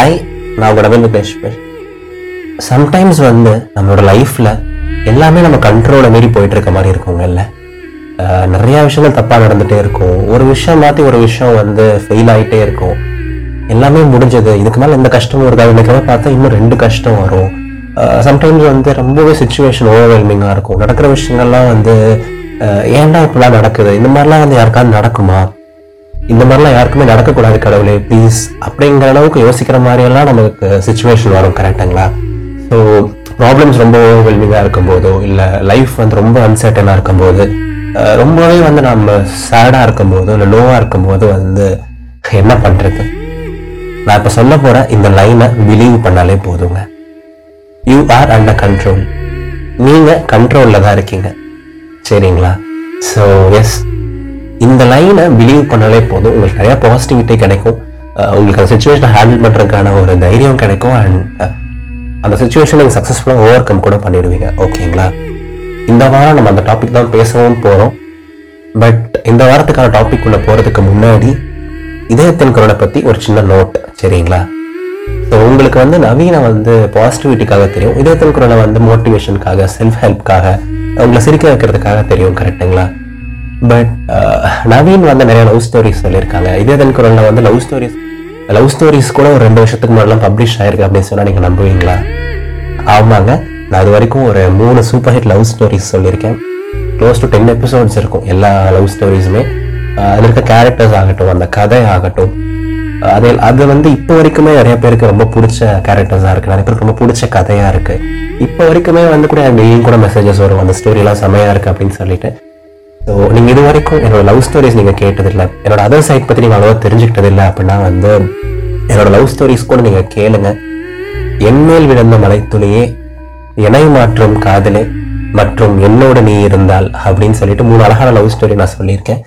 Hi நான் உங்களோட வந்து பேசுவேன் சம்டைம்ஸ் வந்து நம்மளோட லைஃப்பில் எல்லாமே நம்ம கண்ட்ரோலை மீறி போயிட்டு இருக்க மாதிரி இருக்குங்கல்ல இல்லை? நிறைய விஷயங்கள் தப்பாக நடந்துகிட்டே இருக்கும். ஒரு விஷயம் மாற்றி ஒரு விஷயம் வந்து ஃபெயில் ஆகிட்டே இருக்கும். எல்லாமே முடிஞ்சது. இதுக்கு மேலே எந்த கஷ்டமும் இருக்காது இன்னைக்கு பார்த்தா இன்னும் ரெண்டு கஷ்டம் வரும். சம்டைம்ஸ் வந்து ரொம்பவே சுச்சுவேஷன் ஓவர்வெல்மிங்காக இருக்கும். நடக்கிற விஷயங்கள்லாம் வந்து ஏன்டா இப்படிலாம் நடக்குது? இந்த மாதிரிலாம் வந்து யாருக்காவது நடக்குமா? இந்த மாதிரிலாம் யாருக்குமே நடக்கக்கூடாது கடவுளே ப்ளீஸ் அப்படிங்கிற அளவுக்கு யோசிக்கிற மாதிரியெல்லாம் நமக்கு சுச்சுவேஷன் வரும் கரெக்டுங்களா ஸோ ப்ராப்ளம்ஸ் ரொம்ப ஓவர்வெல்மிங்காக இருக்கும்போதோ இல்லை லைஃப் வந்து ரொம்ப அன்சர்டனாக இருக்கும்போது ரொம்பவே வந்து நம்ம சேடாக இருக்கும்போதோ இல்லை லோவாக இருக்கும்போது வந்து என்ன பண்ணுறது நான் இப்போ சொல்ல போகிற இந்த லைனை பிலீவ் பண்ணாலே போதுங்க. யூ ஆர் அண்டர் கண்ட்ரோல் நீங்கள் கண்ட்ரோலில் தான் இருக்கீங்க. சரிங்களா? ஸோ எஸ் இந்த லைனை பிலீவ் பண்ணாலே போதும். உங்களுக்கு நிறைய பாசிட்டிவிட்டி கிடைக்கும். உங்களுக்கு அந்த சுச்சுவேஷனை ஹேண்டில் பண்ணுறதுக்கான ஒரு தைரியம் கிடைக்கும். அண்ட் அந்த சுச்சுவேஷனை நீங்கள் சக்ஸஸ்ஃபுல்லாக ஓவர் கம் கூட பண்ணிடுவீங்க. ஓகேங்களா இந்த வாரம் நம்ம அந்த டாபிக் தான் பேசவும் போகிறோம் பட் இந்த வாரத்துக்கான டாபிக் உள்ள போகிறதுக்கு முன்னாடி இதயத்தின் குரலை பற்றி ஒரு சின்ன நோட் சரிங்களா? ஸோ உங்களுக்கு வந்து நவீன வந்து பாசிட்டிவிட்டிக்காக தெரியும். இதயத்தின் குரலை வந்து மோட்டிவேஷனுக்காக செல்ஃப் ஹெல்ப்காக உங்களை சிரிக்க வைக்கிறதுக்காக தெரியும் கரெக்டுங்களா பட் uh, நவீன் வந்து நிறைய லவ் ஸ்டோரிஸ் சொல்லியிருக்காங்க. இதே குரலில் வந்து லவ் ஸ்டோரிஸ் லவ் ஸ்டோரிஸ் கூட ஒரு ரெண்டு வருஷத்துக்கு முன்னாடிலாம் பப்ளிஷ் ஆயிருக்கு அப்படின்னு சொன்னால் நீங்கள் நம்புவீங்களா? ஆமாங்க. நான் அது வரைக்கும் ஒரு மூணு சூப்பர் ஹிட் லவ் ஸ்டோரிஸ் சொல்லியிருக்கேன். க்ளோஸ் டு டென் எபிசோட்ஸ் இருக்கும் எல்லா லவ் ஸ்டோரிஸுமே அதில் இருக்க கேரக்டர்ஸ் ஆகட்டும் அந்த கதை ஆகட்டும். Uh, அதே அது வந்து இப்போ வரைக்குமே நிறைய பேருக்கு ரொம்ப பிடிச்ச கேரக்டர்ஸாக இருக்குது நிறைய பேருக்கு ரொம்ப பிடிச்ச கதையாக இருக்குது இப்போ வரைக்குமே வந்து கூட டெய்லியும் கூட மெசேஜஸ் வரும். அந்த ஸ்டோரிலாம் செமையாக இருக்குது அப்படின்னு சொல்லிட்டு. ஸோ நீங்கள் இது வரைக்கும் என்னோட லவ் ஸ்டோரிஸ் நீங்கள் கேட்டதில்லை. என்னோட அதர் சைட் பற்றி நீங்கள் அவ்வளோவா தெரிஞ்சுக்கிட்டதில்லை அப்படின்னா வந்து என்னோட லவ் ஸ்டோரிஸ் கூட நீங்கள் கேளுங்க. என்மேல் விழுந்த மலைத்துளியே இணை மாற்றும் காதலே மற்றும் என்னோட நீ இருந்தால் அப்படின்னு சொல்லிட்டு மூணு அழகான லவ் ஸ்டோரி நான் சொல்லியிருக்கேன்.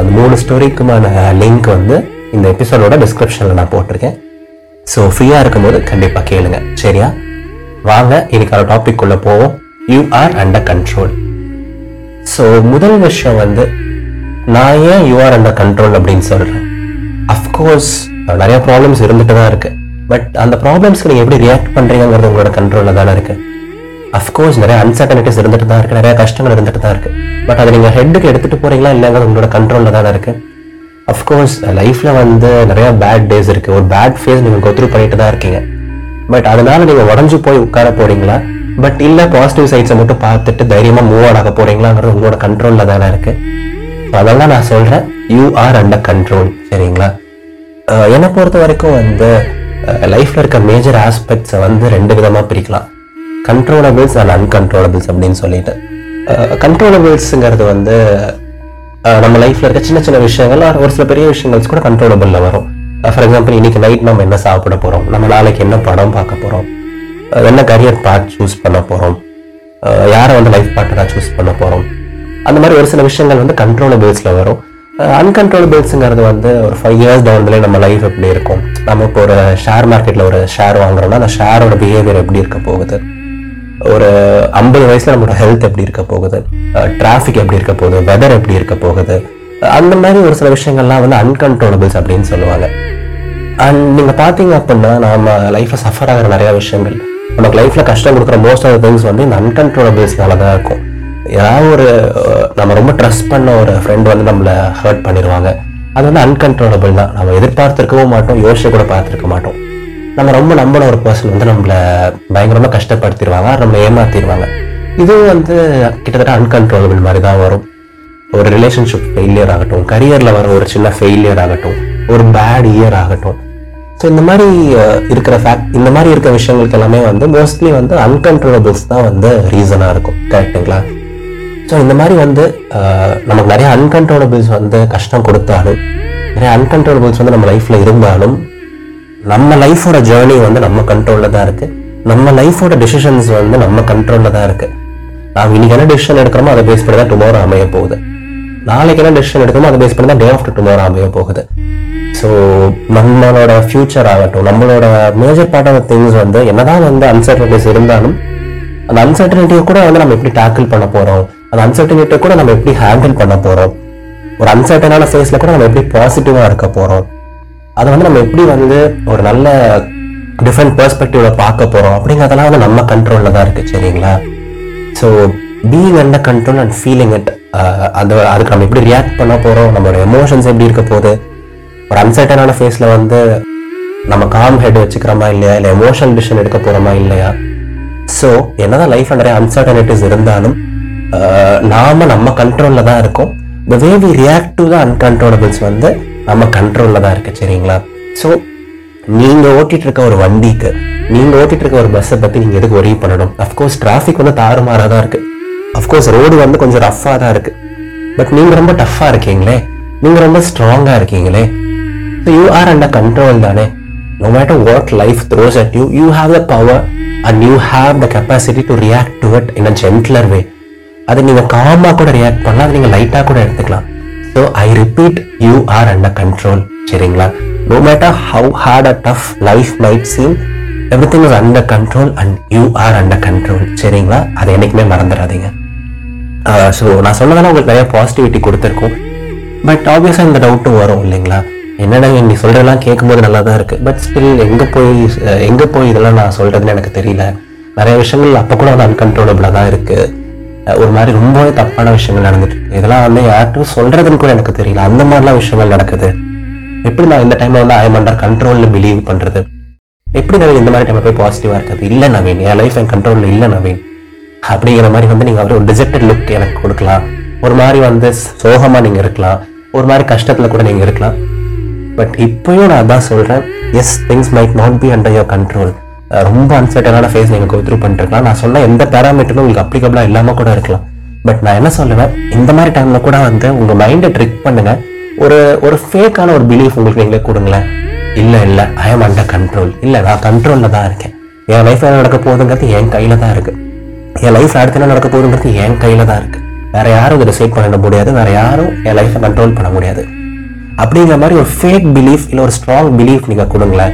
அந்த மூணு ஸ்டோரிக்குமான லிங்க் வந்து இந்த எபிசோடோட டிஸ்கிரிப்ஷனில் நான் போட்டிருக்கேன். ஸோ ஃப்ரீயாக இருக்கும்போது கண்டிப்பாக கேளுங்க. சரியா? வாங்க இன்னைக்கான டாபிக் உள்ள போவோம். You are under control so முதல் விஷயம் வந்து நான் ஏன் யூ ஆர் அண்டர் கண்ட்ரோல் அப்படின்னு சொல்கிறேன் அஃப்கோர்ஸ் நிறைய ப்ராப்ளம்ஸ் இருந்துட்டு தான் இருக்குது பட் அந்த ப்ராப்ளம்ஸ்க்கு நீங்கள் எப்படி ரியாக்ட் பண்ணுறீங்கிறது உங்களோட கண்ட்ரோலில் தானே இருக்குது அஃப்கோர்ஸ் நிறைய அன்சர்டனிட்டிஸ் இருந்துட்டு தான் இருக்குது நிறைய கஷ்டங்கள் இருந்துட்டு தான் இருக்குது பட் அதை நீங்கள் ஹெட்டுக்கு எடுத்துகிட்டு போகிறீங்களா இல்லைங்கிறது உங்களோட கண்ட்ரோலில் தானே இருக்குது அஃப்கோர்ஸ் லைஃப்பில் வந்து நிறைய பேட் டேஸ் இருக்குது ஒரு பேட் ஃபேஸ் நீங்கள் கொத்ரூ பண்ணிட்டு தான் இருக்கீங்க. பட் அதனால நீங்கள் உடஞ்சு போய் உட்கார போகிறீங்களா பட் இல்லை பாசிட்டிவ் சைட்ஸை மட்டும் பார்த்துட்டு தைரியமாக மூவ் ஆன் ஆக போகிறீங்களாங்கிறது உங்களோட கண்ட்ரோலில் தானே இருக்குது அதெல்லாம் நான் சொல்கிறேன் யூ ஆர் அண்டர் கண்ட்ரோல் சரிங்களா? என்னை பொறுத்த வரைக்கும் வந்து லைஃப்பில் இருக்க மேஜர் ஆஸ்பெக்ட்ஸை வந்து ரெண்டு விதமாக பிரிக்கலாம். கண்ட்ரோலபிள்ஸ் அண்ட் அன்கண்ட்ரோலபிள்ஸ் அப்படின்னு சொல்லிட்டு. கண்ட்ரோலபிள்ஸுங்கிறது வந்து நம்ம லைஃப்பில் இருக்க சின்ன சின்ன விஷயங்கள் ஒரு சில பெரிய விஷயங்கள் கூட கண்ட்ரோலபிளில் வரும். ஃபார் எக்ஸாம்பிள் இன்னைக்கு நைட் நம்ம என்ன சாப்பிட போகிறோம் நம்ம நாளைக்கு என்ன படம் பார்க்க போகிறோம் என்ன கரியர் பார்ட் சூஸ் பண்ண போகிறோம் யாரை வந்து லைஃப் பார்ட்னராக சூஸ் பண்ண போகிறோம் அந்த மாதிரி ஒரு சில விஷயங்கள் வந்து கண்ட்ரோலபிள்ஸ்ல வரும். அன்கண்ட்ரோலபிள்ஸுங்கிறது வந்து ஒரு ஃபைவ் இயர்ஸ் டவுன்லேயே நம்ம லைஃப் எப்படி இருக்கும்? நம்ம இப்போ ஒரு ஷேர் மார்க்கெட்டில் ஒரு ஷேர் வாங்குறோம்னா அந்த ஷேரோட பிஹேவியர் எப்படி இருக்க போகுது? ஒரு ஐம்பது வயசில் நம்மளோட ஹெல்த் எப்படி இருக்க போகுது? டிராஃபிக் எப்படி இருக்க போகுது? வெதர் எப்படி இருக்க போகுது? அந்த மாதிரி ஒரு சில விஷயங்கள்லாம் வந்து அன்கண்ட்ரோலபிள்ஸ் அப்படின்னு சொல்லுவாங்க. அண்ட் நீங்கள் பார்த்தீங்க அப்படின்னா நம்ம லைஃப்பை சஃபர் ஆகிற நிறையா விஷயங்கள். நமக்கு லைஃப்பில் கஷ்டம் கொடுக்குற மோஸ்ட் ஆஃப் திங்ஸ் வந்து இந்த அன்கண்ட்ரோலபிள்ஸ்னால தான் இருக்கும். ஏதாவது ஒரு நம்ம ரொம்ப ட்ரஸ்ட் பண்ண ஒரு ஃப்ரெண்ட் வந்து நம்மள ஹர்ட் பண்ணிடுவாங்க. அது வந்து அன்கண்ட்ரோலபிள் தான். நம்ம எதிர்பார்த்துருக்கவும் மாட்டோம் யோசிச்சு கூட பார்த்துருக்க மாட்டோம். நம்ம ரொம்ப நம்பின ஒரு பர்சன் வந்து நம்மள பயங்கரமாக கஷ்டப்படுத்திடுவாங்க நம்ம ஏமாத்திடுவாங்க. இதுவும் வந்து கிட்டத்தட்ட அன்கண்ட்ரோலபிள் மாதிரி தான் வரும். ஒரு ரிலேஷன்ஷிப் ஃபெயிலியர் ஆகட்டும் கரியரில் வர ஒரு சின்ன ஃபெயிலியர் ஆகட்டும் ஒரு பேட் இயர் ஆகட்டும் ஸோ இந்த மாதிரி இருக்கிற ஃபேக்ட் இந்த மாதிரி இருக்கிற விஷயங்களுக்கு எல்லாமே வந்து மோஸ்ட்லி வந்து அன்கண்ட்ரோலபிள்ஸ் தான் வந்து ரீசனாக இருக்கும். கரெக்டுங்களா ஸோ இந்த மாதிரி வந்து நமக்கு நிறைய அன்கண்ட்ரோலபிள்ஸ் வந்து கஷ்டம் கொடுத்தாலும் நிறைய அன்கண்ட்ரோலபிள்ஸ் வந்து நம்ம லைஃப்பில் இருந்தாலும் நம்ம லைஃபோட ஜேர்னி வந்து நம்ம கண்ட்ரோலில் தான் இருக்குது நம்ம லைஃபோட டெசிஷன்ஸ் வந்து நம்ம கண்ட்ரோலில் தான் இருக்குது நாம் இன்றைக்கி என்ன டெசிஷன் எடுக்கிறோமோ அதை பேஸ் பண்ணி தான் டுமாரோ அமைய போகுது. நாளைக்கு என்ன டெசிஷன் எடுக்கிறோமோ அதை பேஸ் பண்ணி தான் டே ஆஃப்டர் டுமாரோ அமைய போகுது. ஸோ நம்மளோட ஃபியூச்சர் ஆகட்டும் நம்மளோட மேஜர் பார்ட் ஆஃப் திங்ஸ் வந்து என்னதான் வந்து அன்சர்டனிட்டிஸ் இருந்தாலும் அந்த அன்சர்டனிட்டியை கூட வந்து நம்ம எப்படி டேக்கிள் பண்ண போகிறோம் அந்த அன்சர்டனிட்டியை கூட நம்ம எப்படி ஹேண்டில் பண்ண போகிறோம் ஒரு அன்சர்டனான ஃபேஸில் கூட நம்ம எப்படி பாசிட்டிவாக இருக்க போகிறோம் அதை வந்து நம்ம எப்படி வந்து ஒரு நல்ல டிஃப்ரெண்ட் பெர்ஸ்பெக்டிவ்ல பார்க்க போகிறோம் அப்படிங்கிறதெல்லாம் வந்து நம்ம கண்ட்ரோலில் தான் இருக்குது சரிங்களா? So being under control and feeling it அந்த அதுக்கு நம்ம எப்படி ரியாக்ட் பண்ண போகிறோம் நம்மளோட எமோஷன்ஸ் எப்படி இருக்க போகுது? ஒரு அன்சர்டனான ஃபேஸில் வந்து நம்ம காம் ஹெட் வச்சுக்கிறோமா இல்லையா? இல்லை எமோஷனல் டிசிஷன் எடுக்க போகிறோமா இல்லையா? ஸோ என்னதான் லைஃப்பில் நிறைய அன்சர்டனிட்டிஸ் இருந்தாலும் நாம நம்ம கண்ட்ரோலில் தான் இருக்கோம். The way we react to the uncontrollables வந்து நம்ம கண்ட்ரோலில் தான் இருக்குது சரிங்களா? ஸோ நீங்கள் ஓட்டிகிட்டு இருக்க ஒரு வண்டிக்கு நீங்கள் ஓட்டிகிட்டு இருக்க ஒரு பஸ்ஸை பற்றி நீங்கள் எதுக்கு ஒரே பண்ணணும்? அஃப்கோர்ஸ் டிராஃபிக் வந்து தாறுமாறாக தான் இருக்குது அஃப்கோர்ஸ் ரோடு வந்து கொஞ்சம் ரஃப்பாக தான் இருக்குது பட் நீங்கள் ரொம்ப டஃப்பாக இருக்கீங்களே? நீங்கள் ரொம்ப ஸ்ட்ராங்காக இருக்கீங்களே? So you are under control தானே no matter what life throws at you you have the power and you have the capacity to react to it in a gentler way அதை நீங்கள் காமாக கூட ரியாக்ட் பண்ணலாம் அதை நீங்கள் லைட்டாக கூட எடுத்துக்கலாம். So I repeat you are under control சரிங்களா? No matter how hard a tough life might seem everything is under control and you are under control சரிங்களா? அதை என்றைக்குமே மறந்துடாதீங்க. ஸோ நான் சொன்னதெல்லாம் உங்களுக்கு நிறைய பாசிட்டிவிட்டி கொடுத்துருக்கோம். பட் ஆப்வியஸாக இந்த டவுட்டும் வரும் இல்லைங்களா? என்னடா நீ சொல்றதெல்லாம் கேட்கும்போது நல்லா தான் இருக்கு. பட் ஸ்டில் எங்க போய் எங்கே எங்க போய் இதெல்லாம் நான் சொல்றதுன்னு எனக்கு தெரியல. நிறைய விஷயங்கள் அப்போ கூட வந்து அன்கன்ட்ரோலபிளாக தான் இருக்கு. ஒரு மாதிரி ரொம்பவே தப்பான விஷயங்கள் நடந்துட்டு இருக்கு. இதெல்லாம் வந்து யார்ட்டும் சொல்றதுன்னு கூட எனக்கு தெரியல. அந்த மாதிரிலாம் விஷயங்கள் நடக்குது. எப்படி நான் இந்த டைம்ல வந்து ஐ அண்டர் கண்ட்ரோலில் பிலீவ் பண்றது? எப்படி நவீன் இந்த மாதிரி டைம்ல போய் பாசிட்டிவா இருக்குது இல்ல நவீன் என் லைஃப் என் கண்ட்ரோலில் இல்ல நவீன். அப்படிங்கிற மாதிரி வந்து நீங்க ஒரு டிஜெக்டட் லுக் எனக்கு கொடுக்கலாம். ஒரு மாதிரி வந்து சோகமா நீங்க இருக்கலாம். ஒரு மாதிரி கஷ்டத்துல கூட நீங்க இருக்கலாம். பட் இப்பயும் நான் அதான் சொல்றேன். Yes things might not be under your control ரொம்ப அன்சர்டனான ஃபேஸ் நீங்கள் கோத்ரூ பண்ணிருக்கலாம். நான் சொன்ன எந்த பேராமீட்டரும் உங்களுக்கு அப்ளிகபிளா இல்லாம கூட இருக்கலாம். பட் நான் என்ன சொல்லுவேன்? இந்த மாதிரி டைம்ல கூட வந்து உங்க மைண்டை ட்ரிக் பண்ணுங்க. ஒரு ஒரு ஃபேக்கான ஒரு பிலீஃப் உங்களுக்கு நீங்களே கொடுங்களேன். இல்ல இல்ல ஐ எம் அண்டர் கண்ட்ரோல் இல்ல நான் கண்ட்ரோல்ல தான் இருக்கேன். என் லைஃப்ல என்ன நடக்க போகுதுங்கிறது என் கையில தான் இருக்கு. என் லைஃப் அடுத்து என்ன நடக்க போகுதுங்கிறது என் கையில தான் இருக்கு. வேற யாரும் இதை டிசைட் பண்ண முடியாது. வேற யாரும் என் லைஃப்பை கண்ட்ரோல் பண்ண முடியாது. அப்படிங்கிற மாதிரி ஒரு ஃபேக் பிலீஃப் இல்லை ஒரு ஸ்ட்ராங் பிலீஃப் நீங்க கொடுங்களேன்.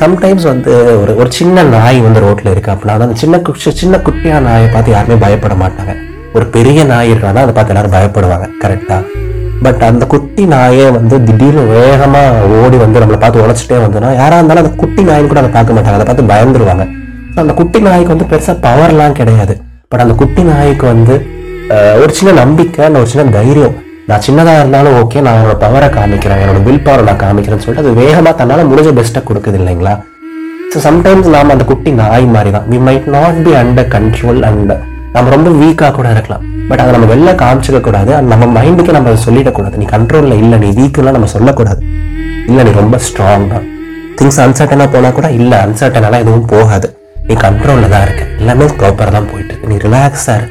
சம்டைம்ஸ் வந்து ஒரு ஒரு சின்ன நாய் வந்து ரோட்ல இருக்கு அப்படின்னா அந்த சின்ன கு- சின்ன குட்டியான நாயை பார்த்து யாருமே பயப்பட மாட்டாங்க. ஒரு பெரிய நாய் இருக்கானா அதை பார்த்து எல்லாரும் பயப்படுவாங்க கரெக்டா பட் அந்த குட்டி நாயே வந்து திடீர்னு வேகமா ஓடி வந்து நம்மளை பார்த்து உழைச்சிட்டே வந்தோம்னா யாரா இருந்தாலும் அந்த குட்டி நாயின்னு கூட அதை பார்க்க மாட்டாங்க அதை பார்த்து பயந்துருவாங்க. So, அந்த குட்டி நாய்க்கு வந்து பெருசா பவர்லாம் கிடையாது. பட் அந்த குட்டி நாய்க்கு வந்து ஒரு சின்ன நம்பிக்கை ஒரு சின்ன தைரியம் நான் சின்னதாக இருந்தாலும் ஓகே நான் என்னோட பவரை காமிக்கிறேன் என்னோட வில் பவரை நான் காமிக்கிறேன்னு சொல்லிட்டு அது வேகமாக தன்னால் முடிஞ்ச பெஸ்ட்டாக கொடுக்குது இல்லைங்களா? ஸோ சம்டைம்ஸ் நாம அந்த குட்டி நாய் மாதிரி தான் we might not be under control and நம்ம ரொம்ப வீக்காக கூட இருக்கலாம். பட் அதை நம்ம வெளில காமிச்சிக்க கூடாது. நம்ம மைண்டுக்கு நம்ம அதை சொல்லிடக்கூடாது. நீ கண்ட்ரோலில் இல்லை நீ வீக்குலாம் நம்ம சொல்லக்கூடாது. இல்லை நீ ரொம்ப ஸ்ட்ராங் தான். திங்ஸ் அன்சர்டனாக போனால் கூட இல்லை அன்சர்டனாலாம் எதுவும் போகாது. நீ கண்ட்ரோலில் தான் இருக்க. எல்லாமே ப்ராப்பராக தான் போயிட்டு இருக்கு. நீ ரிலாக்ஸாக இரு.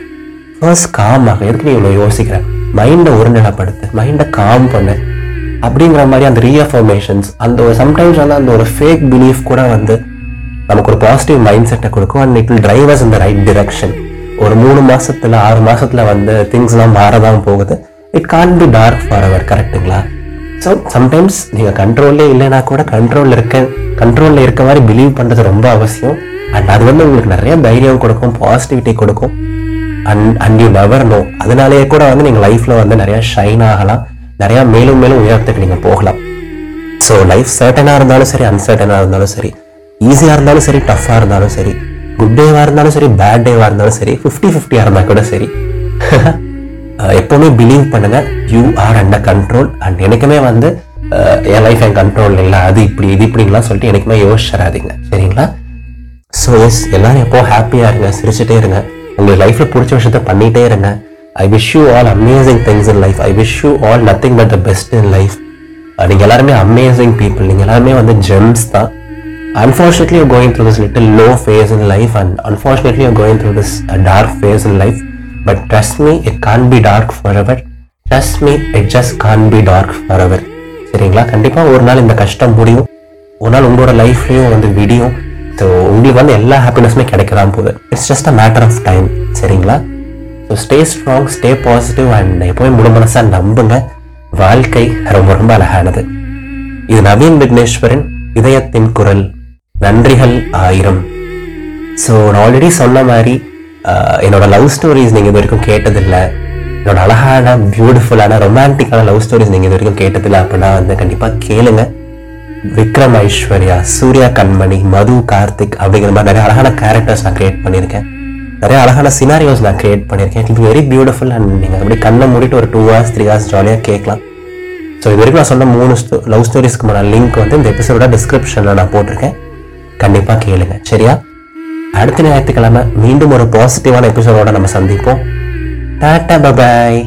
ஃபர்ஸ்ட் காமாக எதுக்கு நீ இவ்வளோ யோசிக்கிறேன் மைண்டை ஒருநிலைப்படுத்து மைண்டை காம் பண்ணு அப்படிங்கிற மாதிரி அந்த ரீஅஃபர்மேஷன்ஸ் அந்த ஒரு சம்டைம்ஸ் வந்து அந்த ஒரு ஃபேக் பிலீஃப் கூட வந்து நமக்கு ஒரு பாசிட்டிவ் மைண்ட் செட்டை கொடுக்கும். And it will drive us இந்த ரைட் டிரெக்ஷன் ஒரு மூணு மாசத்துல ஆறு மாசத்துல வந்து திங்ஸ்லாம் மாறதான் போகுது. It can't be dark forever கரெக்ட்டுங்களா ஸோ சம்டைம்ஸ் நீங்க கண்ட்ரோல்லே இல்லைனா கூட கண்ட்ரோல்ல இருக்க கண்ட்ரோல்ல இருக்க மாதிரி பிலீவ் பண்றது ரொம்ப அவசியம். அண்ட் அது வந்து உங்களுக்கு நிறைய தைரியம் கொடுக்கும் பாசிட்டிவிட்டி கொடுக்கும். And and you never know அதனாலேயே கூட வந்து நீங்கள் லைஃப்பில் வந்து நிறையா ஷைன் ஆகலாம். நிறையா மேலும் மேலும் உயரத்துக்கு நீங்கள் போகலாம். ஸோ லைஃப் சர்டனாக இருந்தாலும் சரி அன்சர்டனாக இருந்தாலும் சரி ஈஸியாக இருந்தாலும் சரி டஃப்பாக இருந்தாலும் சரி குட் டேவாக இருந்தாலும் சரி பேட் டேவாக இருந்தாலும் சரி ஃபிஃப்டி ஃபிஃப்டியாக இருந்தால் கூட சரி. எப்போவுமே பிலீவ் பண்ணுங்கள் you are under control and எனக்குமே வந்து என் லைஃப் என் கண்ட்ரோல் இல்லை அது இப்படி இது இப்படிங்களா சொல்லிட்டு எனக்குமே யோசிச்சிடாதீங்க. சரிங்களா? ஸோ எஸ் எல்லாரும் எப்போ ஹாப்பியாக இருங்க சிரிச்சுட்டே இருங்க. உங்களுக்கு லைஃப்பில் பிடிச்ச விஷயத்த பண்ணிட்டே இருங்க. I wish you all amazing things in life I wish you all nothing but the best in life நீங்கள் எல்லாருமே அமேசிங் பீப்புள் நீங்கள் எல்லாருமே வந்து ஜெம்ஸ் தான். Unfortunately you going through this little low phase in life and unfortunately you going through this dark phase in life but trust me it can't be dark forever trust me it just can't be dark forever சரிங்களா? கண்டிப்பாக ஒரு நாள் இந்த கஷ்டம் முடியும். ஒரு நாள் உங்களோட லைஃப்லையும் வந்து விடியும். ஸோ உங்களுக்கு வந்து எல்லா ஹாப்பினஸுமே கிடைக்கலாம் போகுது. It's just a matter of time சரிங்களா? So stay strong stay positive and எப்போயும் முழு மனசாக நம்புங்க. வாழ்க்கை ரொம்ப ரொம்ப அழகானது. இது நவீன் விக்னேஸ்வரன் இதயத்தின் குரல். நன்றிகள் ஆயிரம். ஸோ நான் ஆல்ரெடி சொன்ன மாதிரி என்னோட லவ் ஸ்டோரிஸ் நீங்கள் இது வரைக்கும் கேட்டதில்லை. என்னோட அழகான பியூட்டிஃபுல்லான ரொமான்டிக்கான லவ் ஸ்டோரிஸ் நீங்கள் இது வரைக்கும் கேட்டதில்லை அப்படின்னா வந்து கண்டிப்பாக கேளுங்க. விக்ரம் ஐஸ்வர்யா சூர்யா கண்மணி மது கார்த்திக் அப்படிங்கிற மாதிரி நிறைய அழகான கேரக்டர்ஸ் நான் கிரியேட் பண்ணியிருக்கேன். நிறைய அழகான சினாரியோஸ் நான் கிரியேட் பண்ணியிருக்கேன். இட் வெரி பியூட்டிஃபுல் அண்ட் நீங்கள் அப்படி கண்ணை மூடிட்டு ஒரு டூ ஹவர்ஸ் த்ரீ ஹவர்ஸ் ஜாலியாக கேட்கலாம். ஸோ இது வரைக்கும் நான் சொன்ன மூணு லவ் ஸ்டோரிஸ்க்குமான லிங்க் வந்து இந்த எபிசோட டிஸ்கிரிப்ஷனில் நான் போட்டிருக்கேன். கண்டிப்பாக கேளுங்க. சரியா? அடுத்த ஞாயிற்றுக்கிழமை மீண்டும் ஒரு பாசிட்டிவான எபிசோடோட நம்ம சந்திப்போம். Tata bye bye